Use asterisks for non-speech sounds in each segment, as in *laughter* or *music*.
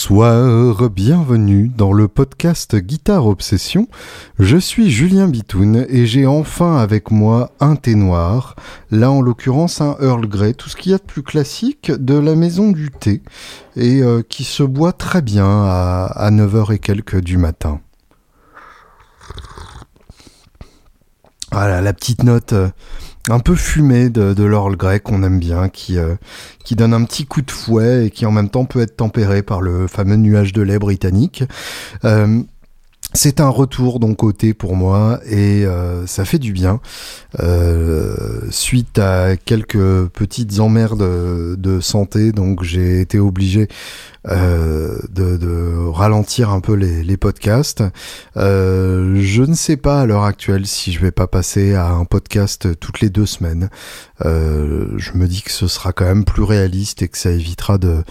Bonsoir, bienvenue dans le podcast Guitare Obsession. Je suis Julien Bitoun et j'ai enfin avec moi un thé noir, là en l'occurrence un Earl Grey, tout ce qu'il y a de plus classique de la maison du thé et euh, qui se boit très bien à, 9h et quelques du matin. Voilà, la petite note euh, un peu fumé de, de l'Earl Grey qu'on aime bien, qui, euh, qui donne un petit coup de fouet et qui en même temps peut être tempéré par le fameux nuage de lait britannique. Euh, c'est un retour donc thé pour moi et euh, ça fait du bien. suite à quelques petites emmerdes de santé, donc j'ai été obligé euh, de, ralentir un peu les, podcasts. Euh, je ne sais pas à l'heure actuelle si je vais pas passer à un podcast toutes les deux semaines. Euh, je me dis que ce sera quand même plus réaliste et que ça évitera de,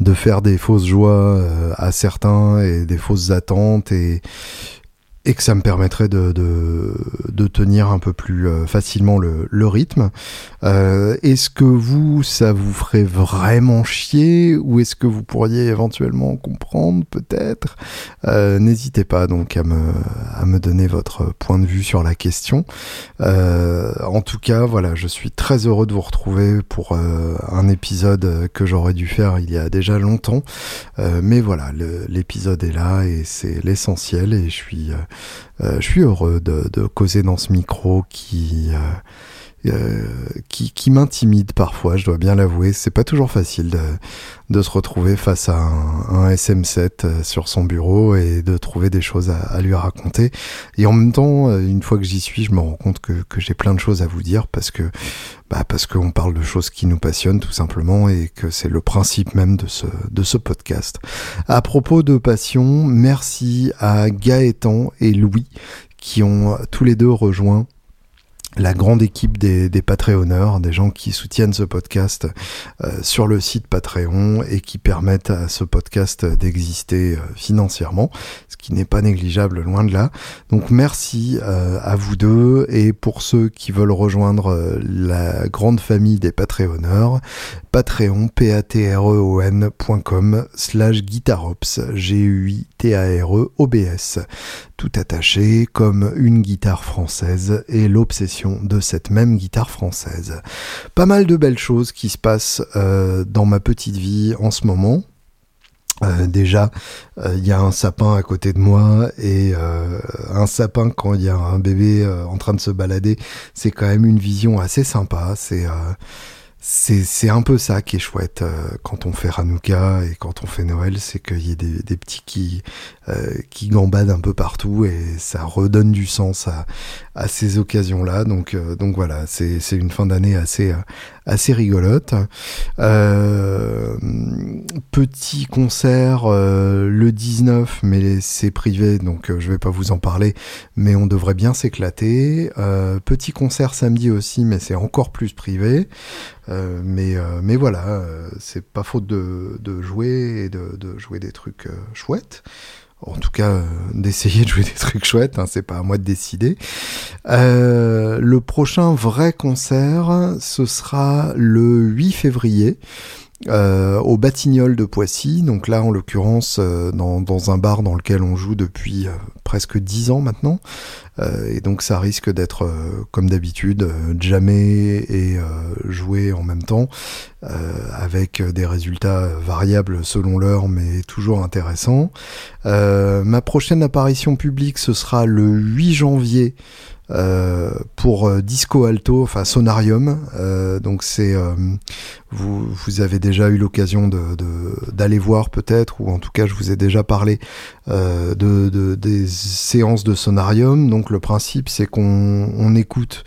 de faire des fausses joies à certains et des fausses attentes et, et que ça me permettrait de, de, de tenir un peu plus euh, facilement le, le rythme. Euh, est-ce que vous, ça vous ferait vraiment chier ou est-ce que vous pourriez éventuellement comprendre peut-être? Euh, N'hésitez pas donc à me, à me donner votre point de vue sur la question. en tout cas, voilà, je suis très heureux de vous retrouver pour un épisode que j'aurais dû faire il y a déjà longtemps. mais voilà, l'épisode est là et c'est l'essentiel et je suis euh, je suis heureux de, causer dans ce micro qui euh, euh, qui, qui m'intimide parfois, je dois bien l'avouer. C'est pas toujours facile de, de, se retrouver face à un, un, SM7 sur son bureau et de trouver des choses à, à, lui raconter. Et en même temps, une fois que j'y suis, je me rends compte que, que j'ai plein de choses à vous dire parce que bah parce qu'on parle de choses qui nous passionnent tout simplement et que c'est le principe même de ce, de ce podcast. À propos de passion, merci à Gaëtan et Louis qui ont tous les deux rejoint la grande équipe des, des Patreonneurs, des gens qui soutiennent ce podcast euh, sur le site Patreon et qui permettent à ce podcast d'exister euh, financièrement, ce qui n'est pas négligeable loin de là. Donc merci euh, à vous deux et pour ceux qui veulent rejoindre la grande famille des Patreonneurs, Patreon, p a t r e o ncom slash guitarops, G-U-I-T-A-R-E-O-B-S tout attaché comme une guitare française et l'obsession de cette même guitare française. Pas mal de belles choses qui se passent euh, dans ma petite vie en ce moment. Euh, déjà, euh, il y a un sapin à côté de moi et un sapin quand il y a un bébé en train de se balader, c'est quand même une vision assez sympa. C'est c'est un peu ça qui est chouette euh, quand on fait Hanouka et quand on fait Noël, c'est qu'il y a des, des petits qui, qui gambadent un peu partout et ça redonne du sens à, à ces occasions-là. Donc, euh, donc voilà, c'est une fin d'année assez, assez rigolote. petit concert le 19, mais c'est privé, donc je vais pas vous en parler, mais on devrait bien s'éclater. petit concert samedi aussi, mais c'est encore plus privé. Euh, mais, euh, mais voilà, euh, c'est pas faute de, de, jouer et de, de jouer des trucs chouettes. En tout cas, d'essayer de jouer des trucs chouettes, hein, c'est pas à moi de décider. le prochain vrai concert, ce sera le 8 février. Euh, au Batignolles de Poissy. Donc là, en l'occurrence, euh, dans, dans, un bar dans lequel on joue depuis euh, presque dix ans maintenant. et donc ça risque d'être, comme d'habitude, jamais et jouer en même temps, avec des résultats variables selon l'heure, mais toujours intéressants. ma prochaine apparition publique, ce sera le 8 janvier. Euh, pour euh, Disco Alto, enfin Sonarium. Euh, donc c'est vous, vous avez déjà eu l'occasion de, d'aller voir peut-être, ou en tout cas je vous ai déjà parlé de, de, des séances de Sonarium. Donc le principe c'est qu'on on écoute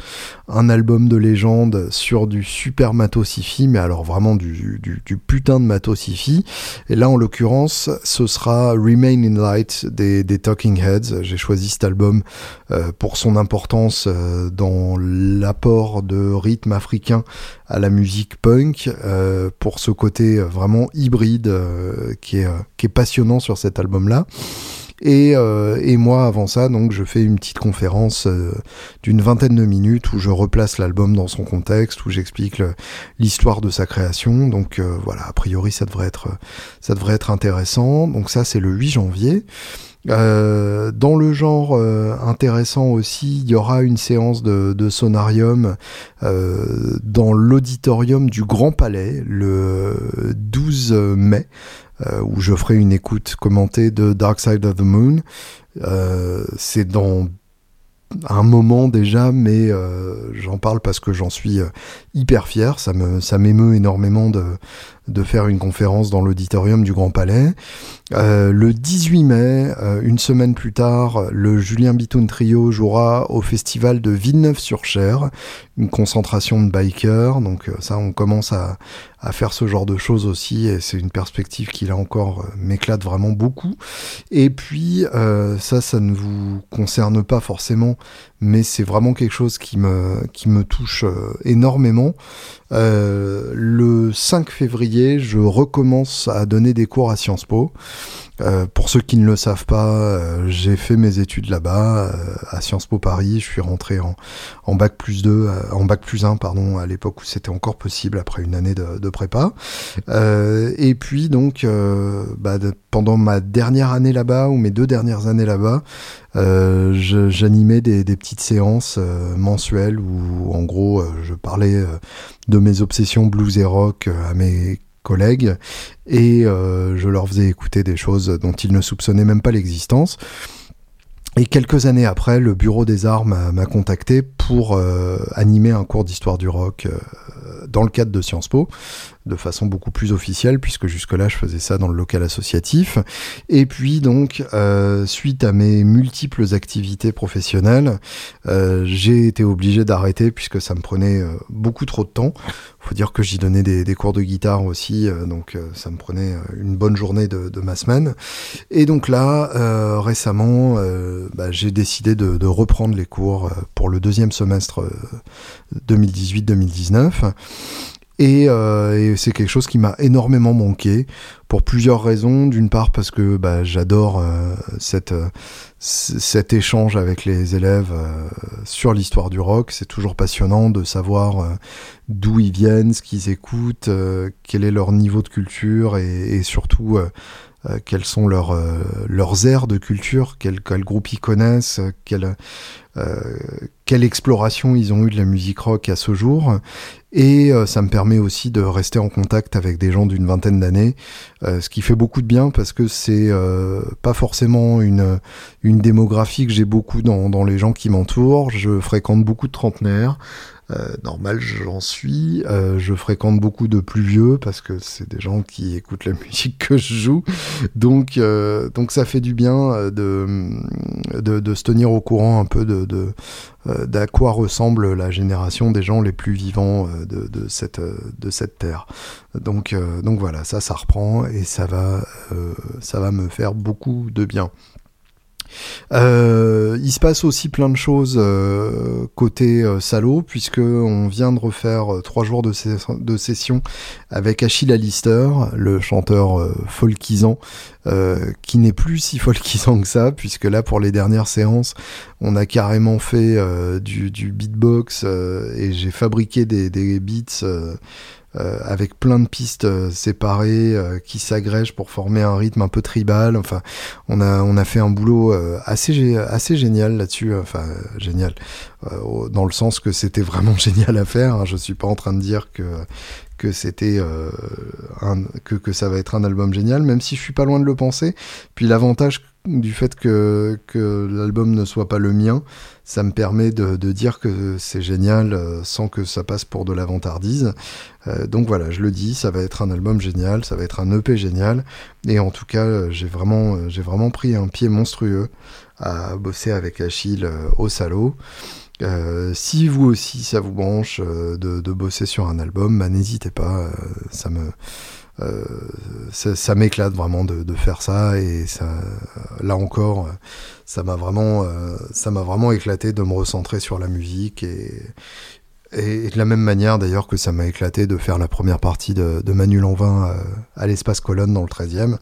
un album de légende sur du super matos mais alors vraiment du, du, du putain de matos Et là en l'occurrence ce sera Remain in Light des, des Talking Heads. J'ai choisi cet album pour son importance euh, dans l'apport de rythme africain à la musique punk euh, pour ce côté vraiment hybride euh, qui, est, qui est passionnant sur cet album-là. Et, et moi, avant ça, donc, je fais une petite conférence d'une vingtaine de minutes où je replace l'album dans son contexte, où j'explique l'histoire de sa création. Donc voilà, a priori, ça devrait être, ça devrait être intéressant. Donc ça, c'est le 8 janvier. Euh, dans le genre euh, intéressant aussi, il y aura une séance de, sonarium euh, dans l'auditorium du Grand Palais le 12 mai, où je ferai une écoute commentée de Dark Side of the Moon. C'est dans un moment déjà, mais j'en parle parce que j'en suis hyper fier. Ça ça m'émeut énormément de, de faire une conférence dans l'auditorium du Grand Palais. Euh, le 18 mai, euh, une semaine plus tard, le Julien Bitoun Trio jouera au festival de Villeneuve-sur-Cher, une concentration de bikers. Donc euh, ça, on commence à, à, faire ce genre de choses aussi, et c'est une perspective qui là encore m'éclate vraiment beaucoup. Et puis ça, ça ne vous concerne pas forcément, mais c'est vraiment quelque chose qui me qui me touche énormément. le 5 février, je recommence à donner des cours à Sciences Po. Euh, pour ceux qui ne le savent pas, euh, j'ai fait mes études là-bas euh, à Sciences Po Paris. Je suis rentré en, bac plus 2, en bac plus 1 pardon, à l'époque où c'était encore possible après une année de, de prépa. et puis donc bah, pendant ma dernière année là-bas ou mes deux dernières années là-bas, j'animais des, des, petites séances mensuelles où en gros je parlais de mes obsessions blues et rock à mes collègues et euh, je leur faisais écouter des choses dont ils ne soupçonnaient même pas l'existence. Et quelques années après, le Bureau des Arts m'a contacté pour euh, animer un cours d'histoire du rock euh, dans le cadre de Sciences Po de façon beaucoup plus officielle, puisque jusque-là, je faisais ça dans le local associatif. Et puis, donc, euh, suite à mes multiples activités professionnelles, euh, j'ai été obligé d'arrêter, puisque ça me prenait euh, beaucoup trop de temps. Faut dire que j'y donnais des, cours de guitare aussi, donc ça me prenait une bonne journée de, ma semaine. Et donc là, récemment, bah, j'ai décidé de, de, reprendre les cours pour le deuxième semestre 2018-2019. Euh, et, c'est quelque chose qui m'a énormément manqué pour plusieurs raisons. D'une part parce que bah, j'adore euh, cette, euh, cet échange avec les élèves sur l'histoire du rock. C'est toujours passionnant de savoir d'où ils viennent, ce qu'ils écoutent, quel est leur niveau de culture et, et surtout euh, quels sont leurs, euh, leurs aires de culture, quel, quel groupe ils connaissent, quelle, euh, quelle exploration ils ont eu de la musique rock à ce jour. Et ça me permet aussi de rester en contact avec des gens d'une vingtaine d'années, ce qui fait beaucoup de bien parce que c'est pas forcément une, une démographie que j'ai beaucoup dans, dans les gens qui m'entourent. Je fréquente beaucoup de trentenaires. Euh, normal, j'en suis. Euh, je fréquente beaucoup de plus vieux parce que c'est des gens qui écoutent la *laughs* musique que je joue. Donc, euh, donc ça fait du bien de, de, se tenir au courant un peu de, de d'à quoi ressemble la génération des gens les plus vivants de, de cette, de cette terre. Donc, donc voilà, ça, ça reprend et ça va, ça va me faire beaucoup de bien. Euh, il se passe aussi plein de choses euh, côté euh, salaud, puisque on vient de refaire trois jours de, session avec Achille Alister, le chanteur folkisant, qui n'est plus si folkisant que ça, puisque là pour les dernières séances, on a carrément fait du, beatbox et j'ai fabriqué des, beats avec plein de pistes euh, séparées euh, qui s'agrègent pour former un rythme un peu tribal. Enfin, on a on a fait un boulot assez assez génial là-dessus. Enfin, génial dans le sens que c'était vraiment *laughs* génial à faire. Hein. Je suis pas en train de dire que que c'était un, que, que ça va être un album génial, même si je suis pas loin de le penser. Puis l'avantage du fait que, que l'album ne soit pas le mien, ça me permet de, de dire que c'est génial euh, sans que ça passe pour de la vantardise. Euh, donc voilà, je le dis, ça va être un album génial, ça va être un EP génial. Et en tout cas, euh, j'ai vraiment, j'ai vraiment pris un pied monstrueux à bosser avec Achille au salaud. Si vous aussi ça vous branche de, de, bosser sur un album, bah, n'hésitez pas, ça me euh, ça, m'éclate vraiment de, faire ça et ça, là encore, ça m'a vraiment, euh, ça m'a vraiment éclaté de me recentrer sur la musique et, de la même manière d'ailleurs que ça m'a éclaté de faire la première partie de, de Manu Lanvin euh, à l'espace colonne dans le 13e.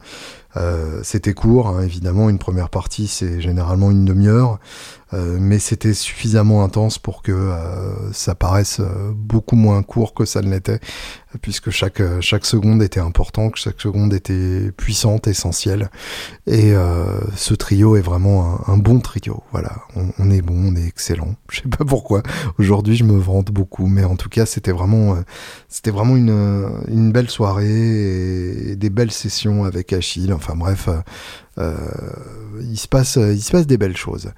C'était court, hein, évidemment, une première partie c'est généralement une demi-heure. Euh, mais c'était suffisamment intense pour que euh, ça paraisse euh, beaucoup moins court que ça ne l'était, puisque chaque, chaque seconde était importante, que chaque seconde était puissante, essentielle. Et ce trio est vraiment un, bon trio. Voilà, on, est bon, on est excellent. *laughs* Je sais pas pourquoi. Aujourd'hui, je me vante beaucoup, mais en tout cas, c'était vraiment, c'était vraiment une, une belle soirée et des belles sessions avec Achille. Bref, il se passe, il se passe des belles choses.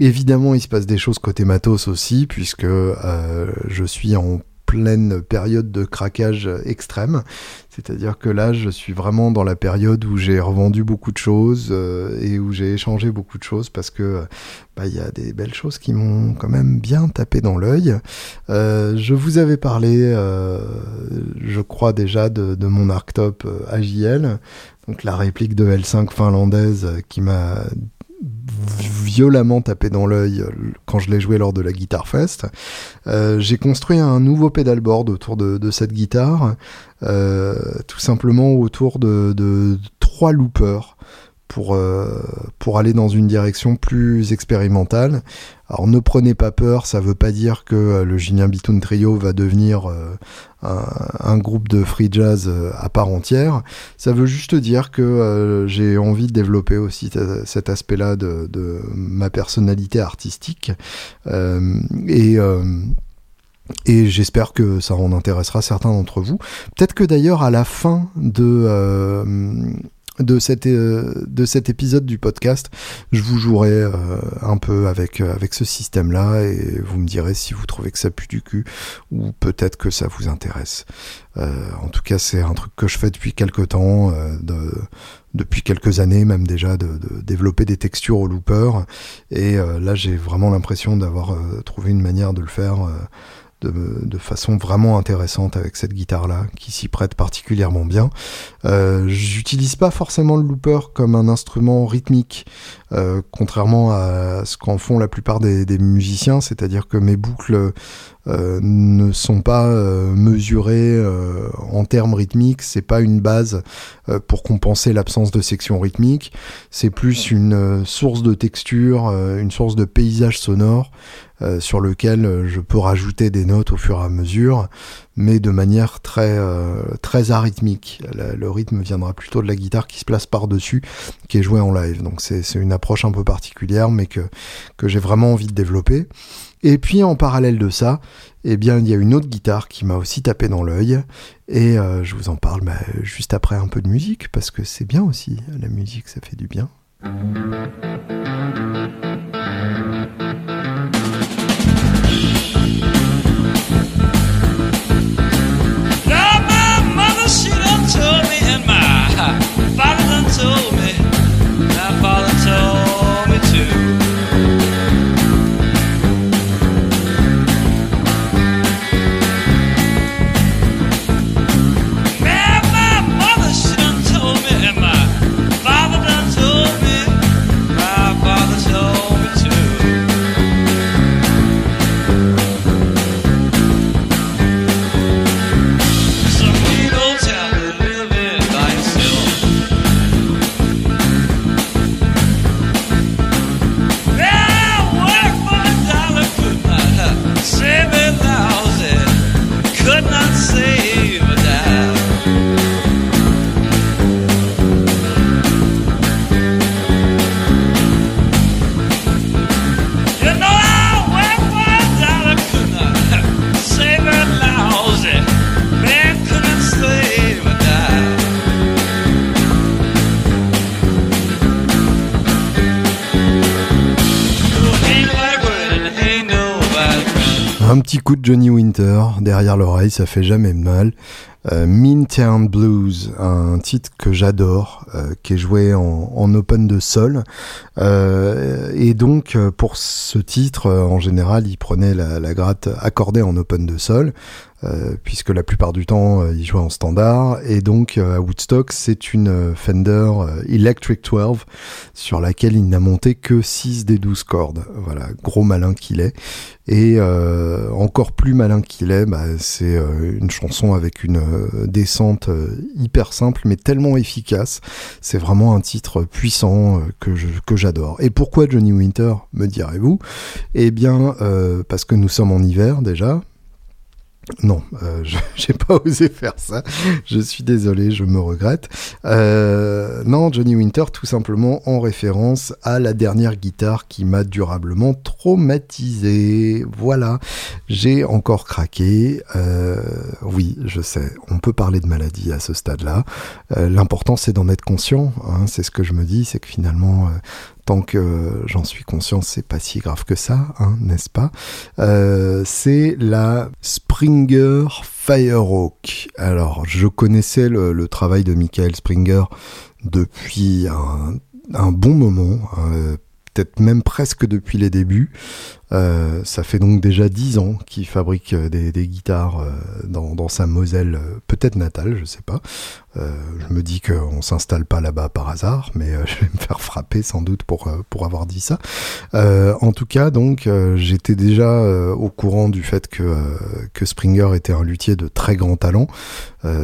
Évidemment, il se passe des choses côté matos aussi, puisque euh, je suis en pleine période de craquage extrême. C'est-à-dire que là, je suis vraiment dans la période où j'ai revendu beaucoup de choses euh, et où j'ai échangé beaucoup de choses parce que bah, il y a des belles choses qui m'ont quand même bien tapé dans l'œil. Euh, je vous avais parlé, je crois déjà, de, de mon arctop AJL, donc la réplique de L5 finlandaise qui m'a violemment tapé dans l'œil euh, quand je l'ai joué lors de la Guitar Fest. Euh, j'ai construit un nouveau pedalboard autour de, cette guitare, euh, tout simplement autour de, de trois loopers pour, euh, pour aller dans une direction plus expérimentale. Alors ne prenez pas peur, ça veut pas dire que euh, le Julien Bitoun Trio va devenir euh, un, groupe de free jazz à part entière. Ça veut juste dire que j'ai envie de développer aussi cet aspect-là de, de, ma personnalité artistique. et et j'espère que ça en intéressera certains d'entre vous. Peut-être que d'ailleurs à la fin de euh, de cet épisode du podcast, je vous jouerai euh, un peu avec, euh, avec ce système-là et vous me direz si vous trouvez que ça pue du cul ou peut-être que ça vous intéresse. en tout cas, c'est un truc que je fais depuis quelques temps, de, depuis quelques années même déjà, de, développer des textures au looper. Et là, j'ai vraiment l'impression d'avoir trouvé une manière de le faire de, façon vraiment intéressante avec cette guitare-là, qui s'y prête particulièrement bien. Euh, J'utilise pas forcément le looper comme un instrument rythmique, euh, contrairement à ce qu'en font la plupart des, musiciens, c'est-à-dire que mes boucles euh, ne sont pas euh, mesurées en termes rythmiques, c'est pas une base pour compenser l'absence de section rythmique, c'est plus une source de texture, une source de paysage sonore. Euh, sur lequel euh, je peux rajouter des notes au fur et à mesure, mais de manière très euh, très arythmique. Le, rythme viendra plutôt de la guitare qui se place par-dessus, qui est jouée en live. Donc c'est une approche un peu particulière, mais que, j'ai vraiment envie de développer. Et puis en parallèle de ça, eh bien il y a une autre guitare qui m'a aussi tapé dans l'œil, et je vous en parle bah, juste après un peu de musique, parce que c'est bien aussi, la musique ça fait du bien. told me and my father done told me, my father told me too. Petit coup de Johnny Winter derrière l'oreille, ça fait jamais mal. Euh, mean Town Blues, un titre que j'adore, euh, qui est joué en, open de sol. Euh, et donc pour ce titre, en général, il prenait la, la gratte accordée en open de sol. Euh, puisque la plupart du temps euh, il jouait en standard. Et donc euh, à Woodstock c'est une Fender Electric 12 sur laquelle il n'a monté que 6 des 12 cordes. Voilà gros malin qu'il est. Et encore plus malin qu'il est bah, c'est une chanson avec une descente hyper simple mais tellement efficace. C'est vraiment un titre puissant que que j'adore. Et pourquoi Johnny Winter, me direz-vous? Eh bien, parce que nous sommes en hiver déjà, non, euh, *laughs* j'ai pas osé faire ça. Je suis désolé, je me regrette. Euh, non, Johnny Winter, tout simplement en référence à la dernière guitare qui m'a durablement traumatisé. Voilà, j'ai encore craqué. Euh, oui, je sais, on peut parler de maladie à ce stade-là. Euh, l'important, c'est d'en être conscient. Hein, c'est ce que je me dis, c'est que finalement, tant que j'en suis conscient, c'est pas si grave que ça, hein, n'est-ce pas? Euh, C'est la Springer Firehawk. Alors, je connaissais le, travail de Michael Springer depuis un, bon moment, euh, peut-être même presque depuis les débuts. Euh, ça fait donc déjà dix ans qu'il fabrique des, guitares dans, dans, sa Moselle, peut-être natale, je sais pas. Euh, je me dis qu'on s'installe pas là-bas par hasard, mais euh, *laughs* je vais me faire frapper sans doute pour, euh, pour avoir dit ça. en tout cas, donc, j'étais déjà au courant du fait que, que Springer était un luthier de très grand talent.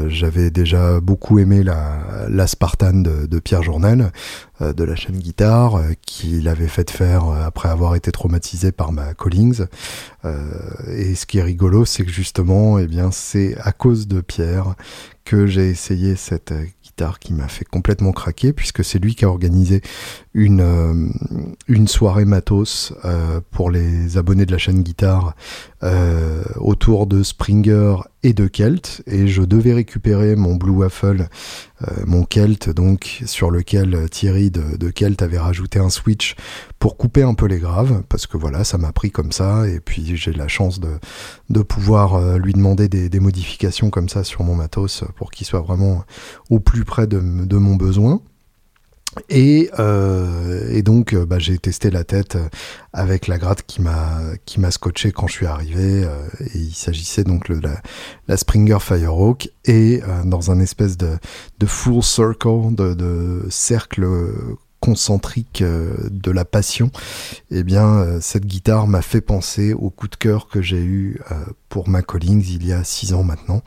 J'avais déjà beaucoup aimé la, la Spartan de, de Pierre Journel, de la chaîne Guitare, qu'il avait fait faire après avoir été traumatisé par ma Collings. et ce qui est rigolo, c'est que justement, eh bien, c'est à cause de Pierre que j'ai essayé cette euh, guitare qui m'a fait complètement craquer puisque c'est lui qui a organisé une, euh, une soirée matos euh, pour les abonnés de la chaîne guitare euh, autour de Springer et de Kelt et je devais récupérer mon Blue Waffle, mon Kelt donc sur lequel Thierry de, Kelt avait rajouté un switch pour couper un peu les graves parce que voilà ça m'a pris comme ça et puis j'ai la chance de, pouvoir lui demander des, modifications comme ça sur mon matos pour qu'il soit vraiment au plus près de mon besoin. Et, euh, et, donc, euh, bah, j'ai testé la tête avec la gratte qui m'a qui m'a scotché quand je suis arrivé. Euh, et il s'agissait donc de la, la, Springer Firehawk et dans un espèce de, de full circle, de, de cercle concentrique de la passion, eh bien, cette guitare m'a fait penser au coup de cœur que j'ai eu pour ma Collings il y a six ans maintenant.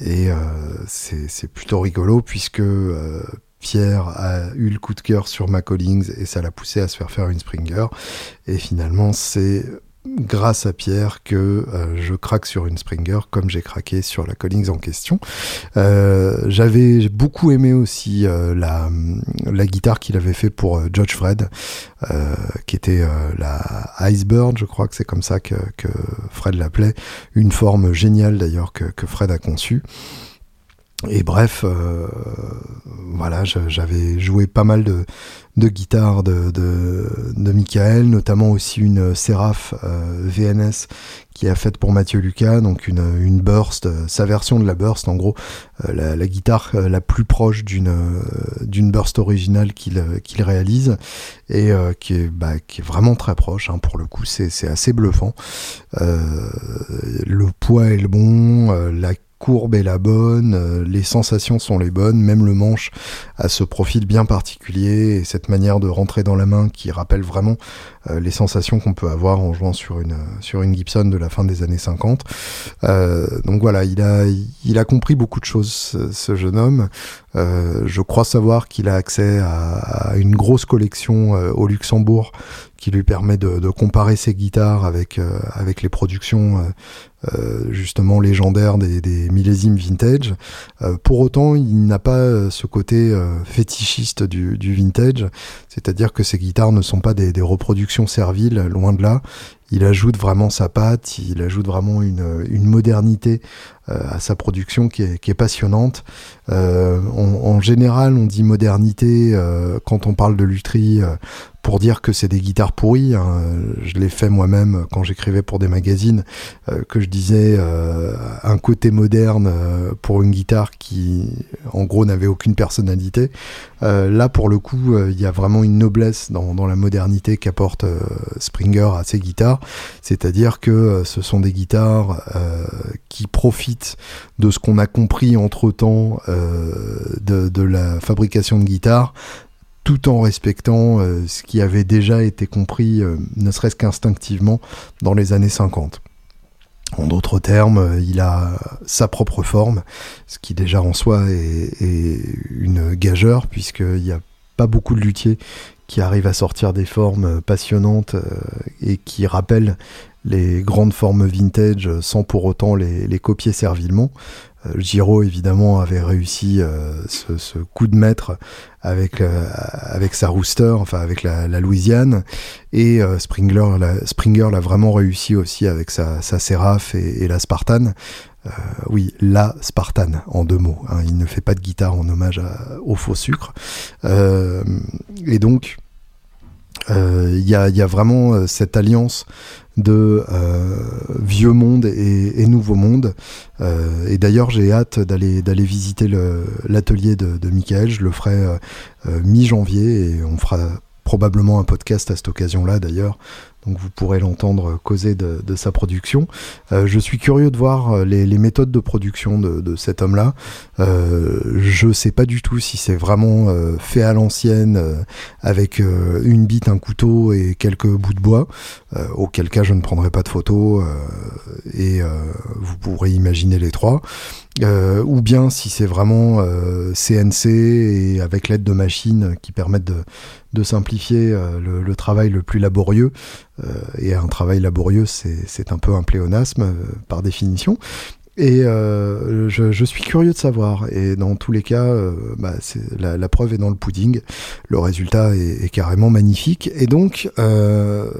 Et c'est plutôt rigolo puisque Pierre a eu le coup de cœur sur ma Collings et ça l'a poussé à se faire faire une Springer. Et finalement, c'est grâce à Pierre que euh, je craque sur une Springer comme j'ai craqué sur la Collings en question. Euh, J'avais beaucoup aimé aussi euh, la, guitare qu'il avait fait pour George Fred, qui était la Icebird, je crois que c'est comme ça que, Fred l'appelait, une forme géniale d'ailleurs que Fred a conçue. Et bref, euh, voilà, j'avais joué pas mal de, de guitares de, de, de Michael, notamment aussi une Seraph euh, VNS qui a faite pour Mathieu Lucas, donc une, une burst, sa version de la burst, en gros, euh, la, la, guitare la plus proche d'une d'une burst originale qu'il qu'il réalise et qui, est, bah, qui est vraiment très proche, hein, pour le coup, c'est assez bluffant. le poids est le bon, la courbe est la bonne, euh, les sensations sont les bonnes, même le manche a ce profil bien particulier et cette manière de rentrer dans la main qui rappelle vraiment euh, les sensations qu'on peut avoir en jouant sur une sur une Gibson de la fin des années 50. Euh, donc voilà, il a il a compris beaucoup de choses ce, jeune homme. Je crois savoir qu'il a accès à, une grosse collection au Luxembourg qui lui permet de, comparer ses guitares avec avec les productions euh, justement légendaire des, millésimes vintage. Euh, pour autant, il n'a pas euh, ce côté fétichiste du, vintage, c'est-à-dire que ces guitares ne sont pas des, des, reproductions serviles, loin de là. Il ajoute vraiment sa patte, il ajoute vraiment une, une modernité à sa production qui est, passionnante. Euh, en général, on dit modernité quand on parle de lutherie pour dire que c'est des guitares pourries. Hein. Je l'ai fait moi-même quand j'écrivais pour des magazines, euh, que je disais euh, un côté moderne euh, pour une guitare qui, en gros, n'avait aucune personnalité. là, pour le coup, il y a vraiment une noblesse dans, la modernité qu'apporte Springer à ses guitares. C'est-à-dire que ce sont des guitares qui profitent de ce qu'on a compris entre-temps de la fabrication de guitares tout en respectant euh, ce qui avait déjà été compris, euh, ne serait-ce qu'instinctivement, dans les années 50. En d'autres termes, il a sa propre forme, ce qui déjà en soi est, une gageure, puisqu'il n'y a pas beaucoup de luthiers qui arrivent à sortir des formes passionnantes et qui rappellent les grandes formes vintage sans pour autant les copier servilement. Euh, Giro évidemment avait réussi euh, ce, coup de maître avec euh, avec sa rooster, enfin avec la, Louisiane, et Springer l'a Springer l'a vraiment réussi aussi avec sa, sa Seraph et, la Spartan. Euh, oui, la Spartan en deux mots. Hein, il ne fait pas de guitare en hommage au faux sucre. Euh, et donc, il y a, y, a, vraiment cette alliance de euh, vieux monde et, et, nouveau monde. Euh, et d'ailleurs, j'ai hâte d'aller d'aller visiter l'atelier de, de Michael. Je le ferai euh, euh, mi-janvier et on fera probablement un podcast à cette occasion-là d'ailleurs donc vous pourrez l'entendre causer de, sa production. Euh, je suis curieux de voir euh, les, méthodes de production de, cet homme-là. Euh, je sais pas du tout si c'est vraiment euh, fait à l'ancienne avec une bite, un couteau et quelques bouts de bois, auquel cas je ne prendrai pas de photos et vous pourrez imaginer les trois. Euh, ou bien si c'est vraiment euh, CNC et avec l'aide de machines qui permettent de, de simplifier euh, le, le, travail le plus laborieux. et un travail laborieux, c'est un peu un pléonasme par définition. Et euh, je, je, suis curieux de savoir. Et dans tous les cas, euh, bah, la, la, preuve est dans le pudding. Le résultat est, est carrément magnifique. Et donc, euh,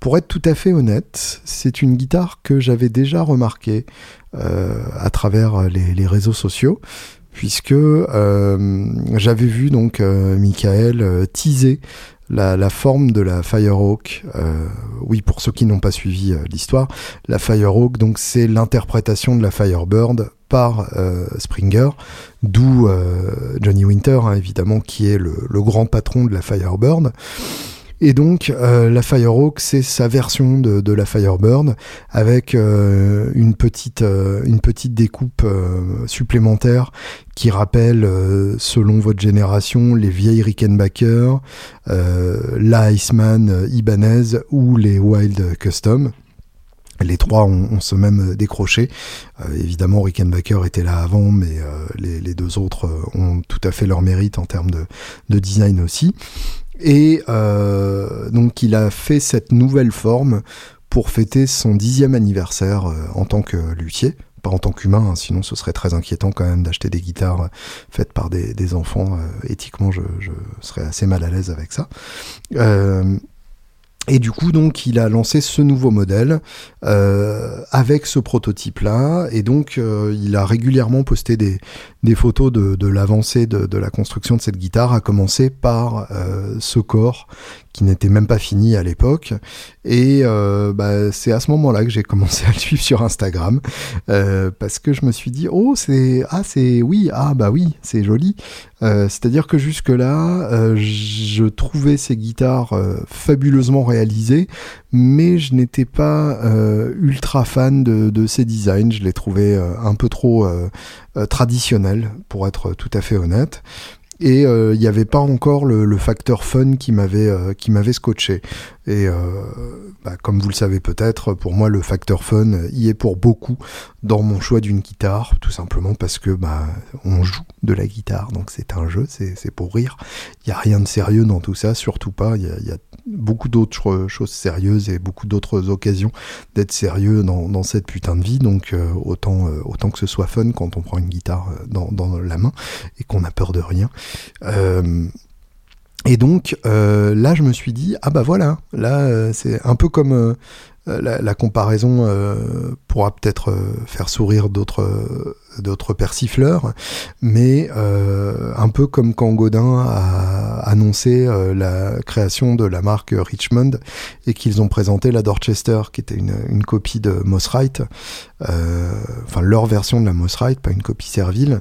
pour être tout à fait honnête, c'est une guitare que j'avais déjà remarquée euh, à travers les, les, réseaux sociaux, puisque euh, j'avais vu donc Michael teaser la, la, forme de la Firehawk, euh, oui pour ceux qui n'ont pas suivi euh, l'histoire, la Firehawk donc c'est l'interprétation de la Firebird par euh, Springer, d'où euh, Johnny Winter hein, évidemment qui est le, le, grand patron de la Firebird. Et donc euh, la Firehawk, c'est sa version de, de, la Firebird avec euh, une petite euh, une petite découpe euh, supplémentaire qui rappelle, euh, selon votre génération, les vieilles Rickenbacker, la Iceman Ibanez ou les Wild Custom. Les trois ont, ont, se même décroché. Euh, évidemment, Rickenbacker était là avant, mais euh, les, les, deux autres ont tout à fait leur mérite en termes de, de design aussi. Et euh, donc il a fait cette nouvelle forme pour fêter son dixième anniversaire euh, en tant que luthier, pas en tant qu'humain, hein, sinon ce serait très inquiétant quand même d'acheter des guitares faites par des, enfants. Euh, éthiquement, je, serais assez mal à l'aise avec ça. Euh, et du coup, donc, il a lancé ce nouveau modèle euh, avec ce prototype-là. Et donc, euh, il a régulièrement posté des, photos de, l'avancée de, la construction de cette guitare, à commencer par euh, ce corps qui n'était même pas fini à l'époque. Et bah, c'est à ce moment-là que j'ai commencé à le suivre sur Instagram parce que je me suis dit oh c'est ah c'est oui ah bah oui c'est joli. C'est-à-dire que jusque là euh, je trouvais ces guitares fabuleusement réalisées, mais je n'étais pas euh, ultra fan de, de, ces designs. Je les trouvais un peu trop traditionnels pour être tout à fait honnête et il euh, n'y avait pas encore le, facteur fun qui m'avait euh, qui m'avait scotché. Et euh, bah, comme vous le savez peut-être, pour moi le facteur fun y est pour beaucoup dans mon choix d'une guitare, tout simplement parce que bah on joue de la guitare, donc c'est un jeu, c'est pour rire. Il y a rien de sérieux dans tout ça, surtout pas. Il y, y a, beaucoup d'autres choses sérieuses et beaucoup d'autres occasions d'être sérieux dans, cette putain de vie. Donc euh, autant, euh, autant que ce soit fun quand on prend une guitare euh, dans, dans la main et qu'on a peur de rien. Et donc là, je me suis dit ah bah voilà, là c'est un peu comme la, comparaison pourra peut-être faire sourire d'autres d'autres persifleurs, mais euh, un peu comme quand Godin a annoncé euh, la création de la marque Richmond et qu'ils ont présenté la Dorchester, qui était une, copie de Mossrite, euh, enfin leur version de la Mossrite, pas une copie servile.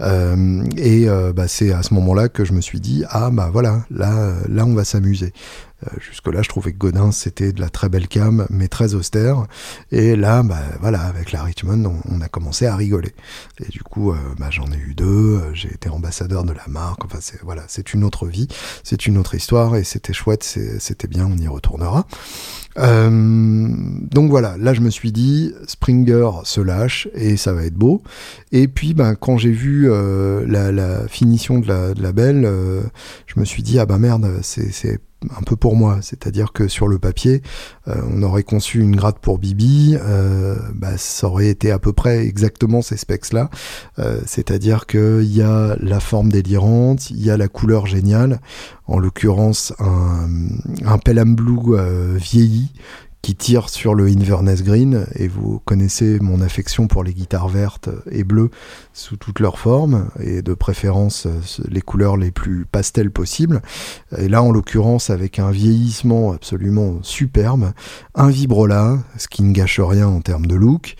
Et bah, c'est à ce moment-là que je me suis dit ah bah voilà, là là on va s'amuser. Jusque-là, je trouvais que Godin, c'était de la très belle cam, mais très austère. Et là, bah, voilà, avec la Richmond, on, on a commencé à rigoler. Et du coup, bah, j'en ai eu deux. J'ai été ambassadeur de la marque. Enfin, c'est voilà, c'est une autre vie, c'est une autre histoire et c'était chouette, c'était bien. On y retournera. donc voilà, là je me suis dit, Springer se lâche et ça va être beau. Et puis ben, quand j'ai vu la, finition de la, de la belle, je me suis dit, ah bah merde, c'est un peu pour moi, c'est-à-dire que sur le papier, euh, on aurait conçu une gratte pour Bibi, euh, bah, ça aurait été à peu près exactement ces specs-là, euh, c'est-à-dire qu'il y a la forme délirante, il y a la couleur géniale, en l'occurrence un, un Pelham Blue vieilli qui tire sur le Inverness Green, et vous connaissez mon affection pour les guitares vertes et bleues sous toutes leurs formes, et de préférence euh, les couleurs les plus pastel possibles. Et là, en l'occurrence, avec un vieillissement absolument superbe, un vibrola, ce qui ne gâche rien en termes de look,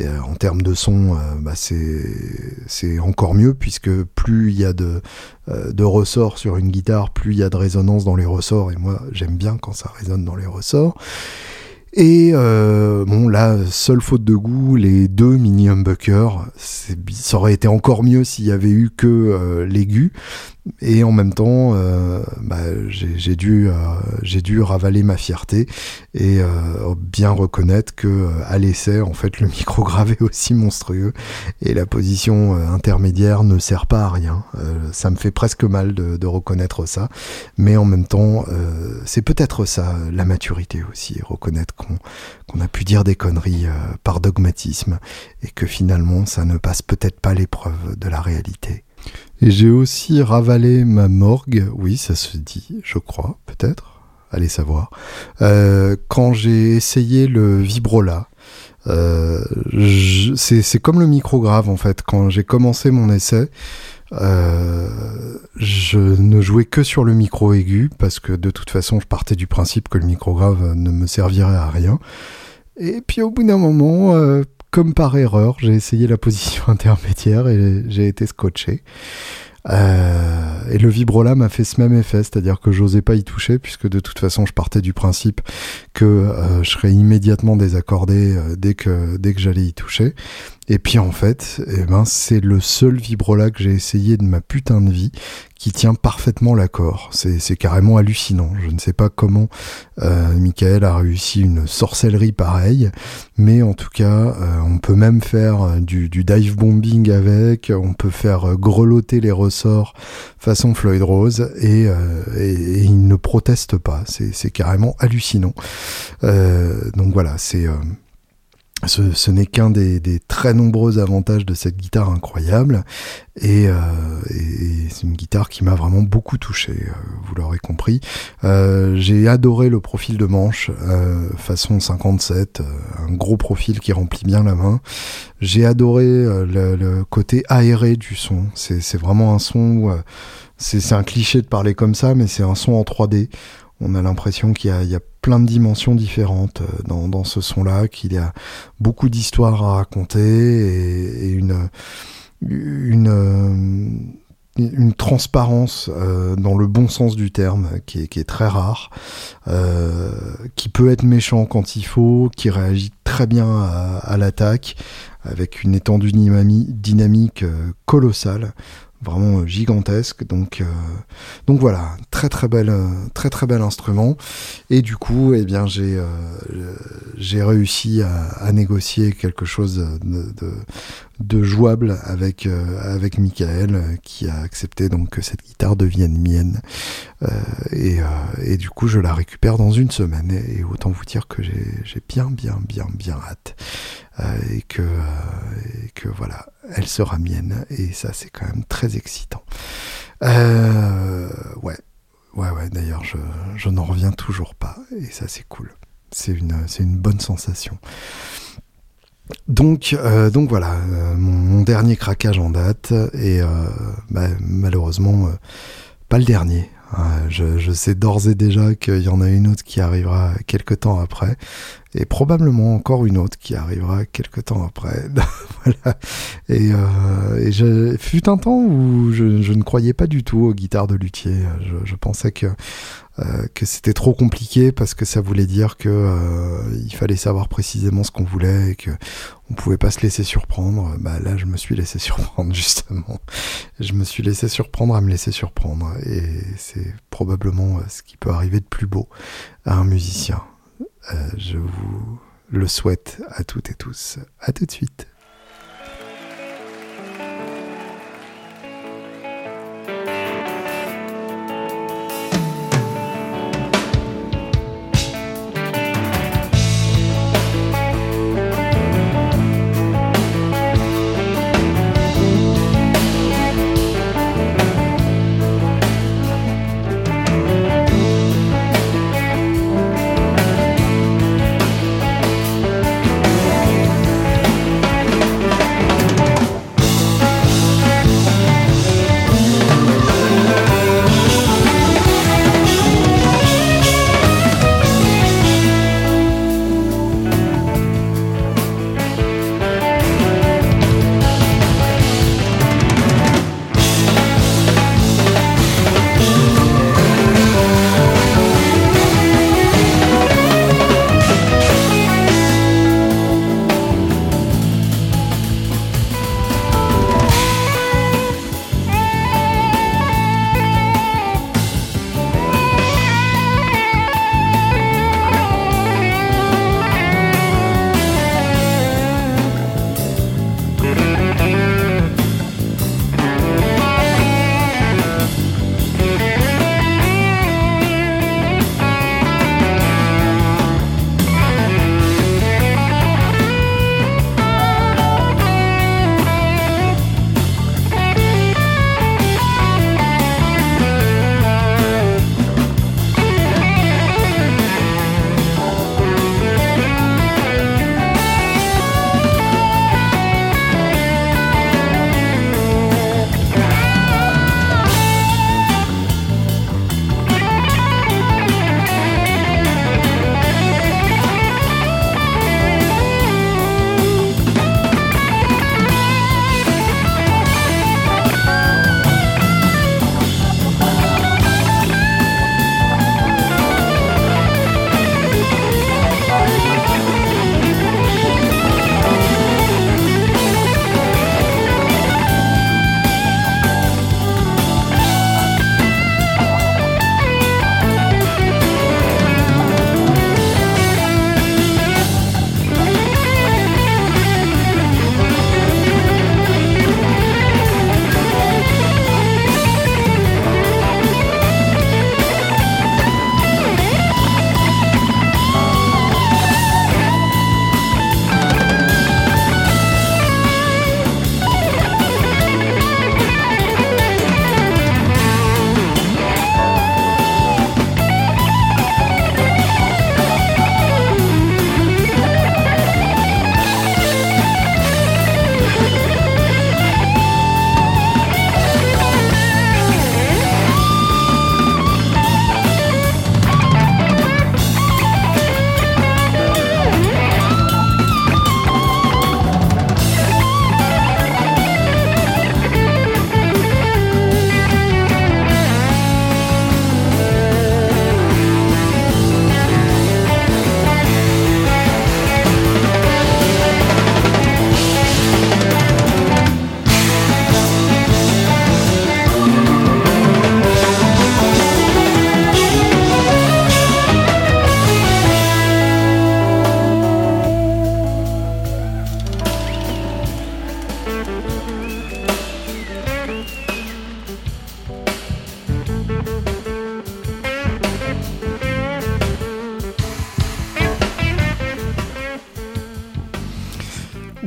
euh, en termes de son, euh, bah c'est encore mieux puisque plus il y a de, de ressorts sur une guitare, plus il y a de résonance dans les ressorts. Et moi, j'aime bien quand ça résonne dans les ressorts. Et euh, bon, là, seule faute de goût, les deux mini humbuckers, ça aurait été encore mieux s'il y avait eu que euh, l'aigu, et en même temps, euh, bah, j'ai dû, euh, j'ai dû ravaler ma fierté et euh, bien reconnaître que à l'essai, en fait, le micro grave est aussi monstrueux et la position intermédiaire ne sert pas à rien. ça me fait presque mal de, reconnaître ça, mais en même temps, c'est peut-être ça la maturité aussi, reconnaître qu'on a pu dire des conneries par dogmatisme et que finalement, ça ne passe peut-être pas l'épreuve de la réalité. Et j'ai aussi ravalé ma morgue, oui, ça se dit, je crois, peut-être, allez savoir, euh, quand j'ai essayé le Vibrola. Euh, c'est comme le micro grave en fait. Quand j'ai commencé mon essai, euh, je ne jouais que sur le micro aigu parce que de toute façon je partais du principe que le micro grave ne me servirait à rien. Et puis au bout d'un moment, comme par erreur, j'ai essayé la position *laughs* intermédiaire et j'ai été scotché. Euh, et le vibrola m'a fait ce même effet, c'est-à-dire que j'osais pas y toucher puisque de toute façon je partais du principe que euh, je serais immédiatement désaccordé euh, dès que dès que j'allais y toucher. Et puis en fait, eh ben, c'est le seul vibrola que j'ai essayé de ma putain de vie qui tient parfaitement l'accord. C'est carrément hallucinant. Je ne sais pas comment euh, Michael a réussi une sorcellerie pareille, mais en tout cas, euh, on peut même faire euh, du, dive bombing avec, on peut faire euh, grelotter les ressorts façon Floyd Rose, et, et, il ne proteste pas. C'est carrément hallucinant. donc voilà, c'est ce, n'est qu'un des, très nombreux avantages de cette guitare incroyable et, euh, c'est une guitare qui m'a vraiment beaucoup touché, euh, vous l'aurez compris. Euh, j'ai adoré le profil de manche façon 57, un gros profil qui remplit bien la main. J'ai adoré le, côté aéré du son, c'est vraiment un son c'est un cliché de parler comme ça, mais c'est un son en 3D on a l'impression qu'il y, a plein de dimensions différentes euh, dans, ce son-là, qu'il y a beaucoup d'histoires à raconter et, euh, une transparence euh, dans le bon sens du terme qui est, très rare, qui peut être méchant quand il faut, qui réagit très bien à l'attaque, avec une étendue dynamique colossale vraiment euh, gigantesque. Donc, euh, donc voilà, très très bel, euh, très très bel instrument. Et du coup, eh bien, j'ai j'ai réussi à, négocier quelque chose de, jouable avec avec Michael, qui a accepté donc que cette guitare devienne mienne. et, et du coup, je la récupère dans une semaine. Et, autant vous dire que j'ai bien bien bien bien hâte. et que que voilà elle sera mienne. Et ça, c'est quand même très excitant. Euh, ouais, ouais, ouais. D'ailleurs, je, je n'en reviens toujours pas. Et ça, c'est cool. C'est une, c'est une bonne sensation. Donc, euh, donc voilà, euh, mon, dernier craquage en date. Et bah, malheureusement, pas le dernier. Je, sais d'ores et déjà qu'il y en a une autre qui arrivera quelques temps après et probablement encore une autre qui arrivera quelques temps après. *laughs* voilà. Et, euh, je, fut un temps où je, ne croyais pas du tout aux guitares de luthier. Je pensais que euh, que c'était trop compliqué parce que ça voulait dire que euh, il fallait savoir précisément ce qu'on voulait et que on pouvait pas se laisser surprendre. Bah là, je me suis laissé *laughs* surprendre justement. Je me suis laissé surprendre à me laisser surprendre et c'est probablement euh, ce qui peut arriver de plus beau à un musicien. je vous le souhaite à toutes et tous. À tout de suite.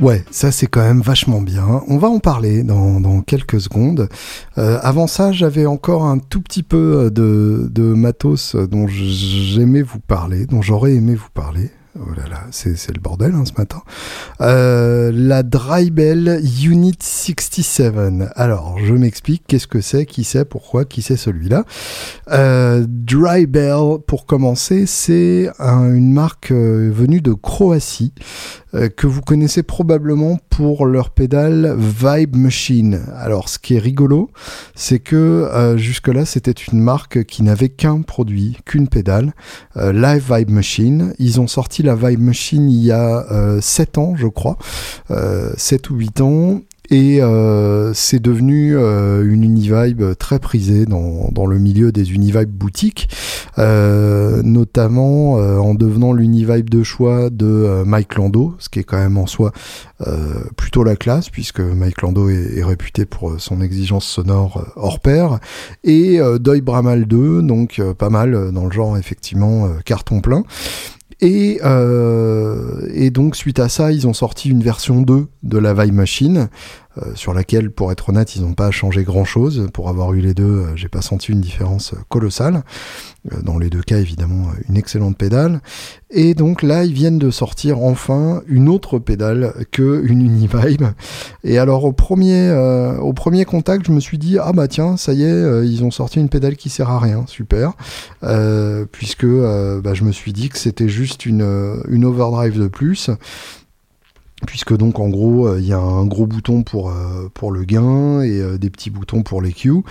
Ouais, ça c'est quand même vachement bien. On va en parler dans, quelques secondes. Euh, avant ça, j'avais encore un tout petit peu de, matos dont j'aimais vous parler, dont j'aurais aimé vous parler. Oh là là, c'est le bordel hein, ce matin. Euh, la Drybell Unit 67. Alors, je m'explique, qu'est-ce que c'est, qui c'est, pourquoi, qui c'est celui-là? Euh, Drybell, pour commencer, c'est une marque euh, venue de Croatie. Euh, que vous connaissez probablement pour leur pédale Vibe Machine. Alors ce qui est rigolo, c'est que euh, jusque-là c'était une marque qui n'avait qu'un produit, qu'une pédale, Live Vibe Machine. Ils ont sorti la Vibe Machine il y a 7 ans je crois, 7 ou 8 ans, et euh, c'est devenu euh, une Univibe très prisée dans, le milieu des Univibe boutiques, euh, notamment en devenant l'Univibe de choix de Mike Lando, ce qui est quand même en soi plutôt la classe, puisque Mike Lando est, est, réputé pour son exigence sonore hors pair, et Doy Bramal 2, donc pas mal dans le genre effectivement carton plein. Et, euh, et, donc suite à ça, ils ont sorti une version 2 de la Vibe Machine, sur laquelle, pour être honnête, ils n'ont pas changé grand-chose. Pour avoir eu les deux, euh, j'ai pas senti une différence colossale. Euh, dans les deux cas, évidemment, une excellente pédale. Et donc là, ils viennent de sortir enfin une autre pédale que une Univibe. Et alors au premier, au premier contact, je me suis dit ah bah tiens, ça y est, ils ont sorti une pédale qui sert à rien, super. puisque bah, je me suis dit que c'était juste une, une overdrive de plus puisque donc en gros euh, il y a un gros bouton pour euh, le gain et euh, des petits boutons pour les Q.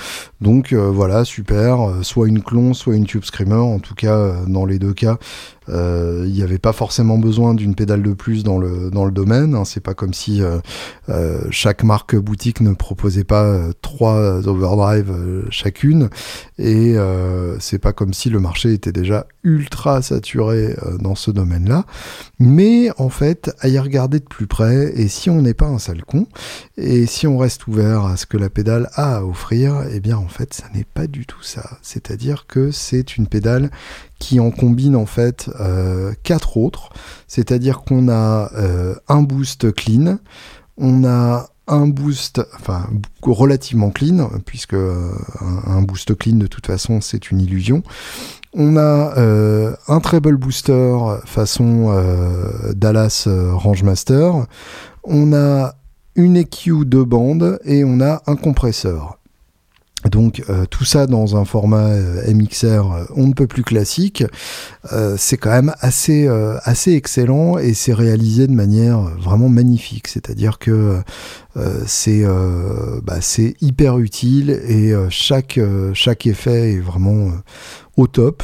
Donc voilà, super, soit une clon, soit une tube screamer. En tout cas, dans les deux cas, il n'y avait pas forcément besoin d'une pédale de plus dans le domaine. Hein. C'est pas comme si chaque marque boutique ne proposait pas trois overdrive chacune, et c'est pas comme si le marché était déjà ultra saturé dans ce domaine-là. Mais en fait, à y regarder de plus près, et si on n'est pas un sale con, et si on reste ouvert à ce que la pédale a à offrir, eh bien en fait, ça n'est pas du tout ça. C'est-à-dire que c'est une pédale qui en combine en fait euh, quatre autres. C'est-à-dire qu'on a euh, un boost clean, on a un boost, enfin relativement clean, puisque euh, un, boost clean de toute façon c'est une illusion. On a un treble booster façon Dallas euh, Rangemaster. On a une EQ de bande et on a un compresseur. Donc tout ça dans un format MXR on ne peut plus classique, c'est quand même assez assez excellent et c'est réalisé de manière vraiment magnifique. C'est-à-dire que c'est bah, c'est hyper utile et chaque chaque effet est vraiment au top.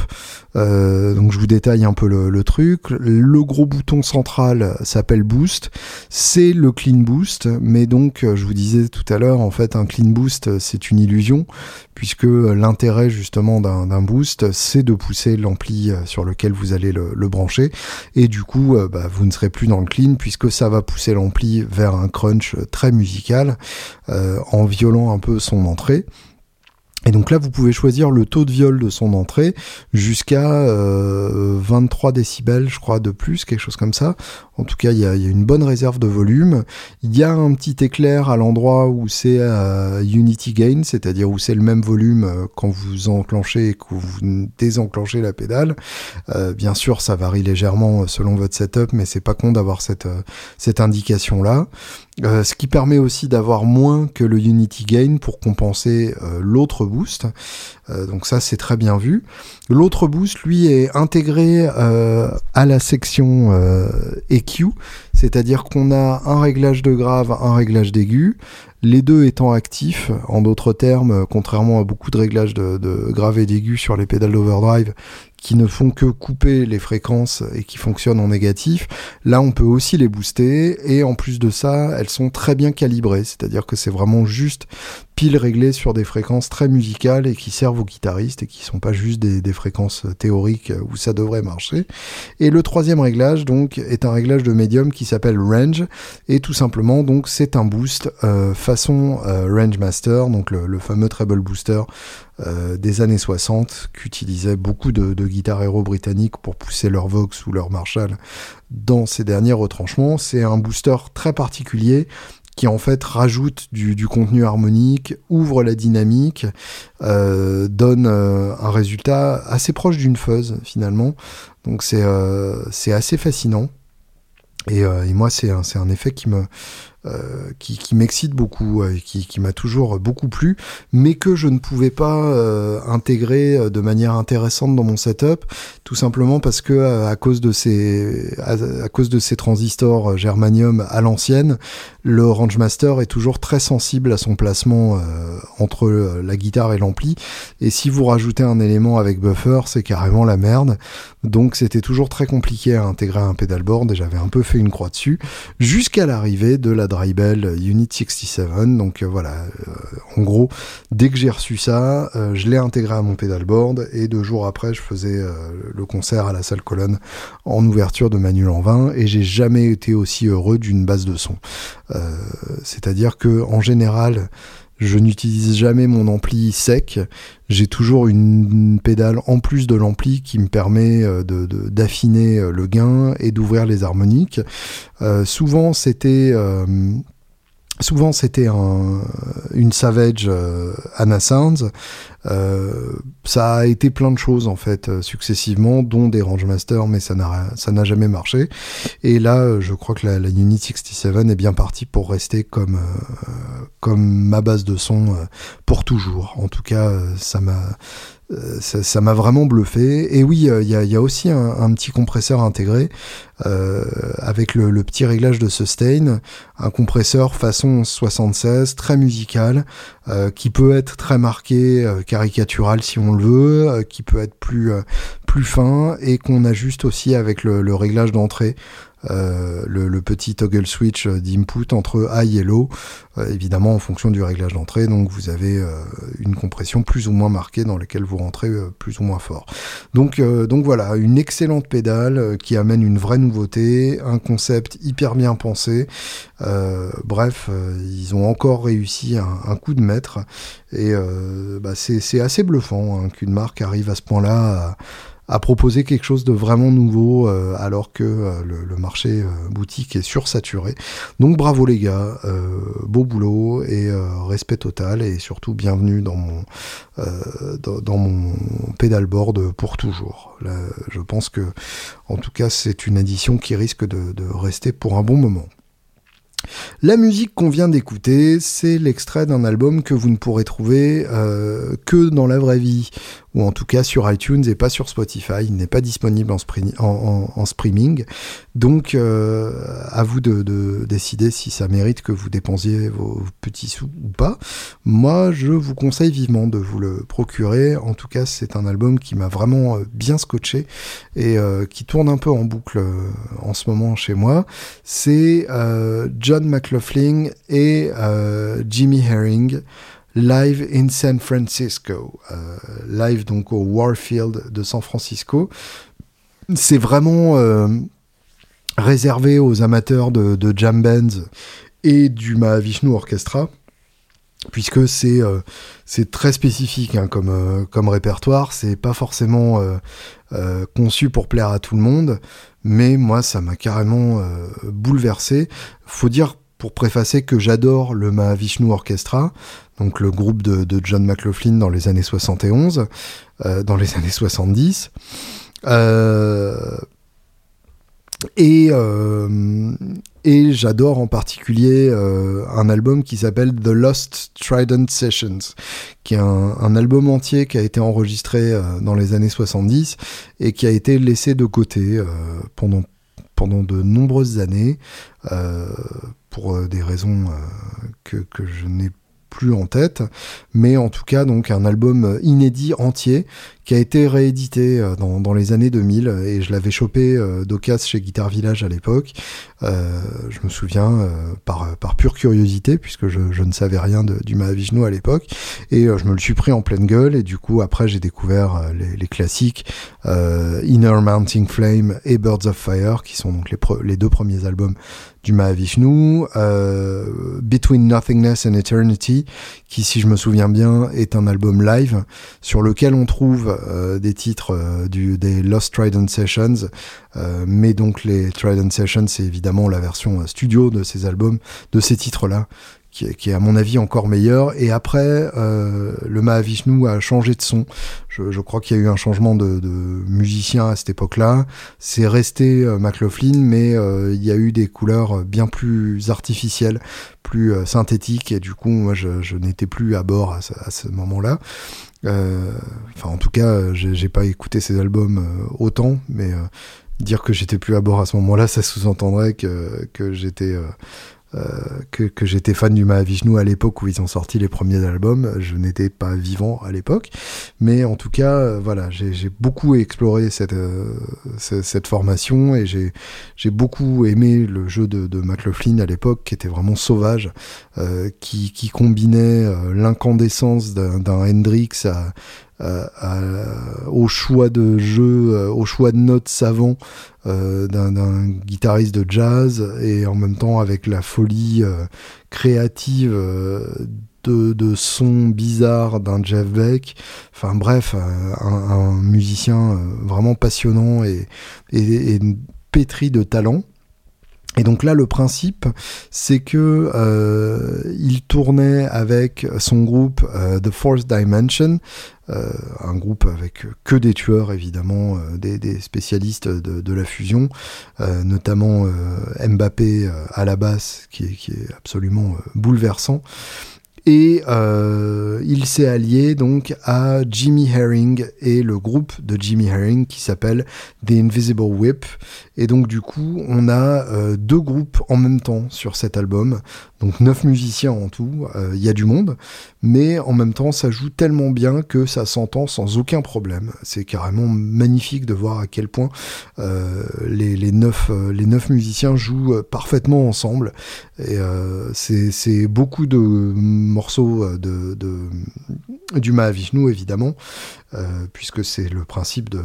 Euh, donc je vous détaille un peu le, truc. Le gros bouton central s'appelle Boost. C'est le Clean Boost, mais donc je vous disais tout à l'heure, en fait, un Clean Boost, c'est une illusion, puisque l'intérêt justement d'un boost, c'est de pousser l'ampli sur lequel vous allez le, brancher, et du coup, euh, bah, vous ne serez plus dans le clean, puisque ça va pousser l'ampli vers un crunch très musical, euh, en violant un peu son entrée. Et donc là, vous pouvez choisir le taux de viol de son entrée jusqu'à 23 euh, décibels, je crois, de plus, quelque chose comme ça. En tout cas, il y a, une bonne réserve de volume. Il y a un petit éclair à l'endroit où c'est euh, Unity Gain, c'est-à-dire où c'est le même volume euh, quand vous enclenchez et que vous désenclenchez la pédale. bien sûr, ça varie légèrement selon votre setup, mais c'est pas con d'avoir cette, cette indication-là. Euh, ce qui permet aussi d'avoir moins que le Unity Gain pour compenser euh, l'autre boost. Euh, donc ça c'est très bien vu. L'autre boost lui est intégré à la section EQ, c'est-à-dire qu'on a un réglage de grave, un réglage d'aigu, les deux étant actifs, en d'autres termes, contrairement à beaucoup de réglages de grave et d'aigu sur les pédales d'overdrive, qui ne font que couper les fréquences et qui fonctionnent en négatif. Là, on peut aussi les booster et en plus de ça, elles sont très bien calibrées, c'est-à-dire que c'est vraiment juste pile réglé sur des fréquences très musicales et qui servent aux guitaristes et qui sont pas juste des, fréquences théoriques où ça devrait marcher. Et le troisième réglage donc est un réglage de médium qui s'appelle range et tout simplement donc c'est un boost euh, façon euh, range master donc le, fameux treble booster euh, des années 60 qu'utilisaient beaucoup de, de guitares héros britanniques pour pousser leur Vox ou leur Marshall dans ces derniers retranchements. C'est un booster très particulier qui en fait rajoute du, contenu harmonique, ouvre la dynamique, euh, donne euh, un résultat assez proche d'une fuzz finalement. Donc c'est c'est assez fascinant. Et, et moi, c'est un effet qui me, euh, qui, m'excite beaucoup, euh, qui, m'a toujours beaucoup plu, mais que je ne pouvais pas euh, intégrer de manière intéressante dans mon setup, tout simplement parce que à cause de ces à, cause de ces transistors germanium à l'ancienne, le Range Master est toujours très sensible à son placement entre la guitare et l'ampli, et si vous rajoutez un élément avec buffer, c'est carrément la merde. Donc c'était toujours très compliqué à intégrer un pedalboard et j'avais un peu fait une croix dessus jusqu'à l'arrivée de la Drybell Unit 67. Donc euh, voilà, euh, en gros, dès que j'ai reçu ça, euh, je l'ai intégré à mon pedalboard et deux jours après, je faisais le concert à la salle colonne en ouverture de Manuel en 20 et j'ai jamais été aussi heureux d'une base de son. C'est-à-dire que en général, je n'utilise jamais mon ampli sec. J'ai toujours une pédale en plus de l'ampli qui me permet euh, d'affiner de, le gain et d'ouvrir les harmoniques. Euh, souvent, c'était euh, Souvent, c'était un, une Savage euh, Anna Sounds. Euh, ça a été plein de choses en fait euh, successivement, dont des Range Master, mais ça n'a jamais marché. Et là, euh, je crois que la, la, Unit 67 est bien partie pour rester comme comme ma base de son pour toujours. En tout cas, ça m'a ça m'a vraiment bluffé. Et oui, il y, a, aussi un, petit compresseur intégré euh, avec le, petit réglage de sustain, un compresseur façon 76, très musical, qui peut être très marqué, caricatural si on le veut, qui peut être plus plus fin et qu'on ajuste aussi avec le réglage d'entrée. Euh, le, petit toggle switch d'input entre high et low, euh, évidemment en fonction du réglage d'entrée. Donc vous avez euh, une compression plus ou moins marquée dans laquelle vous rentrez plus ou moins fort. Donc, donc voilà, une excellente pédale qui amène une vraie nouveauté, un concept hyper bien pensé. bref, ils ont encore réussi un, coup de maître et bah c'est assez bluffant hein, qu'une marque arrive à ce point-là à proposer quelque chose de vraiment nouveau euh, alors que euh, le, marché euh, boutique est sursaturé. Donc bravo les gars, beau boulot et respect total et surtout bienvenue dans mon dans, mon pedalboard pour toujours. je pense que en tout cas c'est une édition qui risque de, rester pour un bon moment. La musique qu'on vient d'écouter, c'est l'extrait d'un album que vous ne pourrez trouver que dans la vraie vie, ou en tout cas sur iTunes et pas sur Spotify. Il n'est pas disponible en, streaming. Donc, euh, à vous de, décider si ça mérite que vous dépensiez vos petits sous ou pas. Moi, je vous conseille vivement de vous le procurer. En tout cas, c'est un album qui m'a vraiment euh, bien scotché et qui tourne un peu en boucle en ce moment chez moi. C'est John McLaughlin et euh, Jimmy Herring live in San Francisco, euh, live donc au Warfield de San Francisco. C'est vraiment euh, réservé aux amateurs de, jam bands et du Mahavishnu Orchestra puisque c'est c'est très spécifique hein, comme comme répertoire c'est pas forcément conçu pour plaire à tout le monde mais moi ça m'a carrément bouleversé faut dire pour préfacer que j'adore le Mahavishnu Orchestra, donc le groupe de, John McLaughlin dans les années 71, euh, dans les *laughs* années 70. Euh, et, euh, et j'adore en particulier un album qui s'appelle The Lost Trident Sessions, qui est un, album entier qui a été enregistré dans les années 70 et qui a été laissé de côté pendant de nombreuses années pour euh, des raisons euh, que, que je n'ai plus en tête, mais en tout cas donc un album inédit entier qui a été réédité euh, dans, les années 2000 et je l'avais chopé euh, d'occasion chez Guitar Village à l'époque. Euh, je me souviens euh, par, pure curiosité puisque je, ne savais rien du Mahavishnu à l'époque et je me le suis pris en pleine gueule et du coup après j'ai découvert les, les, classiques Inner Mounting Flame et Birds of Fire qui sont donc les, les deux premiers albums du Mahavishnu, Between Nothingness and Eternity Qui, si je me souviens bien, est un album live sur lequel on trouve des titres du, des Lost Trident Sessions, mais donc les Trident Sessions, c'est évidemment la version studio de ces albums, de ces titres-là, qui, est à mon avis encore meilleur. Et après, euh, le Mahavishnu a changé de son. Je, crois qu'il y a eu un changement de, musicien à cette époque-là. C'est resté euh, McLaughlin, mais euh, il y a eu des couleurs bien plus artificielles, plus euh, synthétiques. Et du coup, moi, je, n'étais plus à bord à ce, moment-là. Euh, enfin, en tout cas, j'ai pas écouté ces albums autant, mais dire que j'étais plus à bord à ce moment-là, ça sous-entendrait que j'étais euh, que, que j'étais fan du Mahavishnu à l'époque où ils ont sorti les premiers albums. Je n'étais pas vivant à l'époque, mais en tout cas, euh, voilà, j'ai beaucoup exploré cette, euh, cette formation et j'ai beaucoup aimé le jeu de, de McLaughlin à l'époque, qui était vraiment sauvage, qui, qui combinait l'incandescence d'un Hendrix à, euh, au choix de jeu, euh, au choix de notes savants euh, d'un guitariste de jazz et en même temps avec la folie créative de, sons bizarres d'un Jeff Beck. Enfin bref, un, musicien vraiment passionnant et pétri de talent. Et donc là, le principe, c'est que euh, il tournait avec son groupe euh, The Fourth Dimension, euh, un groupe avec que des tueurs évidemment, des, spécialistes de, la fusion, notamment Mbappé à la basse, qui est absolument bouleversant. Et euh, il s'est allié donc à Jimmy Herring et le groupe de Jimmy Herring qui s'appelle The Invisible Whip. Et donc du coup, on a euh, deux groupes en même temps sur cet album, donc neuf musiciens en tout. Euh, il y a du monde, mais en même temps, ça joue tellement bien que ça s'entend sans aucun problème. C'est carrément magnifique de voir à quel point euh, les, neuf, les neuf musiciens jouent parfaitement ensemble. Et c'est beaucoup de morceaux de, du Mahavishnu évidemment, euh, puisque c'est le principe de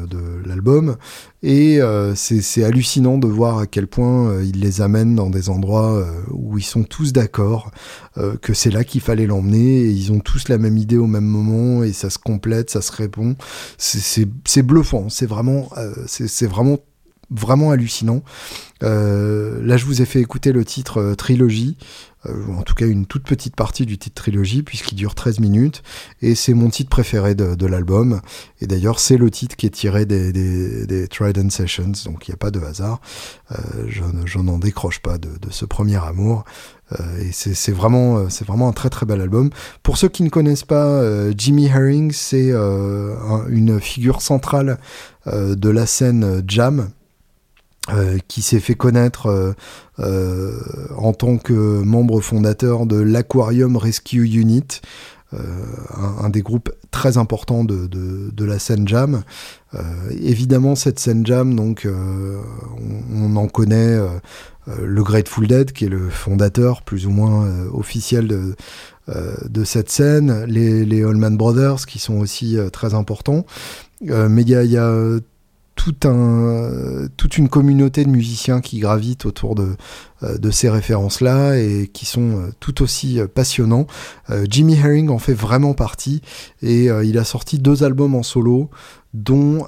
l'album. Et euh, c'est hallucinant de voir à quel point euh, il les amène dans des endroits euh, où ils sont tous d'accord, euh, que c'est là qu'il fallait l'emmener, et ils ont tous la même idée au même moment, et ça se complète, ça se répond. C'est bluffant, c'est vraiment, c'est vraiment vraiment hallucinant. Euh, là, je vous ai fait écouter le titre euh, Trilogie, euh, en tout cas une toute petite partie du titre Trilogie, puisqu'il dure 13 minutes, et c'est mon titre préféré de, l'album. Et d'ailleurs, c'est le titre qui est tiré des, Trident Sessions, donc il n'y a pas de hasard. Je, n'en décroche pas de, ce premier amour. Et c'est vraiment, c'est vraiment un très très bel album. Pour ceux qui ne connaissent pas, Jimmy Herring, c'est une figure centrale de la scène jam euh, qui s'est fait connaître euh, euh, en tant que membre fondateur de l'Aquarium Rescue Unit, un, des groupes très importants de, de, la scène jam. Évidemment, cette scène jam, donc, on, en connaît le Grateful Dead, qui est le fondateur plus ou moins officiel de, de cette scène, les, les Brothers, qui sont aussi très importants. mais il y a un, toute une communauté de musiciens qui gravitent autour de, euh, ces références-là et qui sont euh, tout aussi euh, passionnants. Jimmy Herring en fait vraiment partie et il a sorti deux albums en solo, dont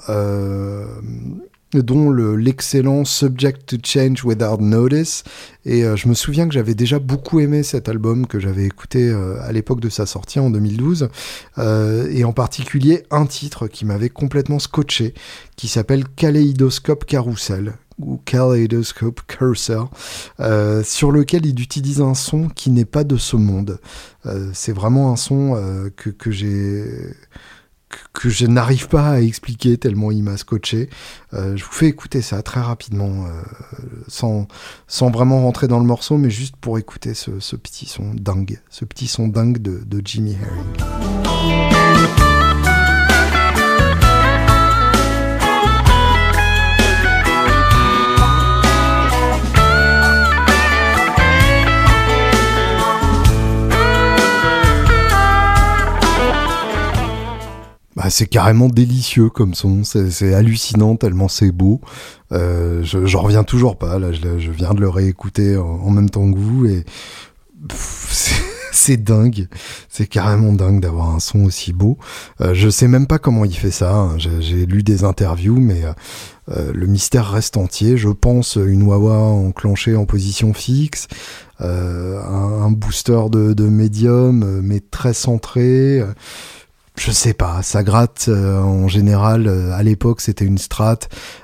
dont l'excellent Subject to Change Without Notice. Et euh, je me souviens que j'avais déjà beaucoup aimé cet album que j'avais écouté euh, à l'époque de sa sortie en 2012. Euh, et en particulier un titre qui m'avait complètement scotché, qui s'appelle Kaleidoscope Carousel ou Kaleidoscope Cursor, euh, sur lequel il utilise un son qui n'est pas de ce monde. C'est vraiment un son que, que j'ai que je n'arrive pas à expliquer tellement il m'a scotché. Euh, je vous fais écouter ça très rapidement, euh, sans, sans vraiment rentrer dans le morceau, mais juste pour écouter ce, petit son dingue, ce petit son dingue de, de Jimmy Herring. Bah, c'est carrément délicieux comme son, c'est hallucinant tellement c'est beau. Euh, J'en reviens toujours pas, là je, viens de le réécouter en, même temps que vous et *laughs* c'est dingue. C'est carrément dingue d'avoir un son aussi beau. Euh, je sais même pas comment il fait ça. Hein. J'ai lu des interviews, mais euh, le mystère reste entier. Je pense une Wawa enclenchée en position fixe, un, booster de, de médium, mais très centré je sais pas, ça gratte en général. à l'époque, c'était une strat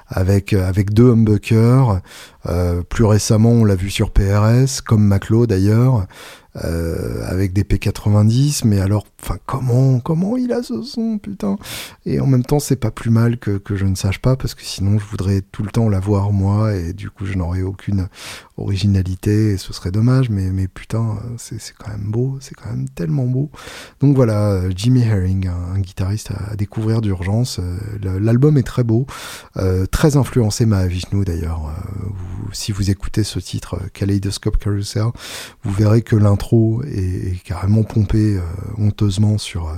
avec avec deux humbuckers. plus récemment, on l'a vu sur PRS, comme Maclo d'ailleurs. Euh, avec des P90, mais alors, enfin, comment, comment il a ce son, putain? Et en même temps, c'est pas plus mal que, que je ne sache pas, parce que sinon, je voudrais tout le temps l'avoir moi, et du coup, je n'aurais aucune originalité, et ce serait dommage, mais, mais putain, c'est quand même beau, c'est quand même tellement beau. Donc voilà, Jimmy Herring, un, guitariste à, découvrir d'urgence. Euh, l'album est très beau, euh, très influencé Mahavishnu d'ailleurs. si vous écoutez ce titre, Kaleidoscope Carousel, vous verrez que l'intro et carrément pompé euh, honteusement sur euh,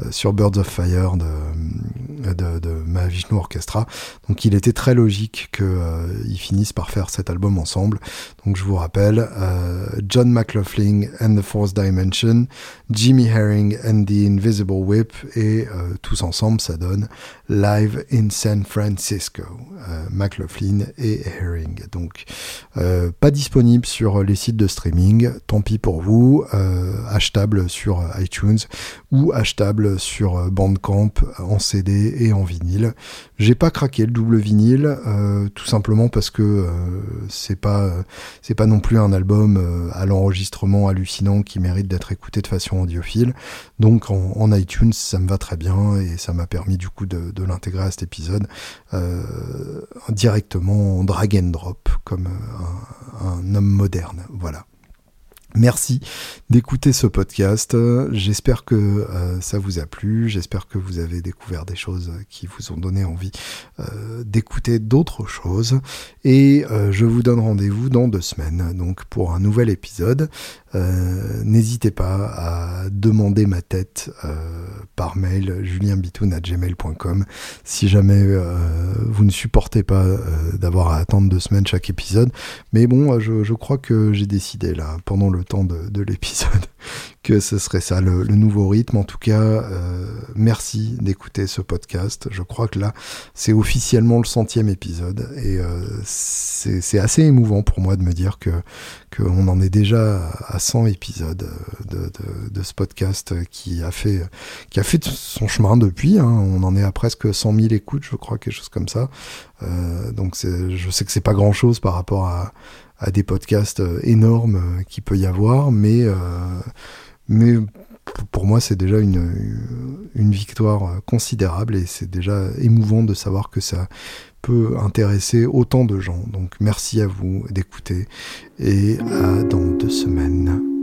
euh, sur Birds of Fire de, de, de Mahavishnu Orchestra. Donc il était très logique qu'ils euh, finissent par faire cet album ensemble. Donc je vous rappelle, euh, John McLaughlin and the Fourth Dimension, Jimmy Herring and the Invisible Whip, et tous ensemble ça donne Live in San Francisco, McLaughlin et Herring. Donc pas disponible sur les sites de streaming, tant pis pour vous, achetable sur iTunes ou achetable sur euh, Bandcamp en CD et en vinyle. J'ai pas craqué le double vinyle, euh, tout simplement parce que euh, c'est pas c'est pas non plus un album à l'enregistrement hallucinant qui mérite d'être écouté de façon audiophile. Donc en, iTunes, ça me va très bien et ça m'a permis du coup de, l'intégrer à cet épisode directement en drag and drop comme un homme moderne. Voilà. Merci d'écouter ce podcast. J'espère que euh, ça vous a plu. J'espère que vous avez découvert des choses qui vous ont donné envie euh, d'écouter d'autres choses. Et euh, je vous donne rendez-vous dans deux semaines, donc pour un nouvel épisode. N'hésitez pas à demander ma tête par mail julienbitoun@gmail.com si jamais vous ne supportez pas d'avoir à attendre deux semaines chaque épisode. Mais bon, je, je crois que j'ai décidé là pendant le temps de, l'épisode *laughs* que ce serait ça le, nouveau rythme. En tout cas, euh, merci d'écouter ce podcast. Je crois que là, c'est officiellement le centième épisode et euh, c'est assez émouvant pour moi de me dire que qu'on en est déjà à 100 épisodes de, de, ce podcast qui a fait qui a fait son chemin depuis. Hein. On en est à presque 100 000 écoutes, je crois, quelque chose comme ça. Euh, donc je sais que c'est pas grand chose par rapport à à des podcasts euh, énormes euh, qu'il peut y avoir, mais, euh, mais pour moi, c'est déjà une, une victoire considérable et c'est déjà émouvant de savoir que ça peut intéresser autant de gens. Donc merci à vous d'écouter et à dans deux semaines.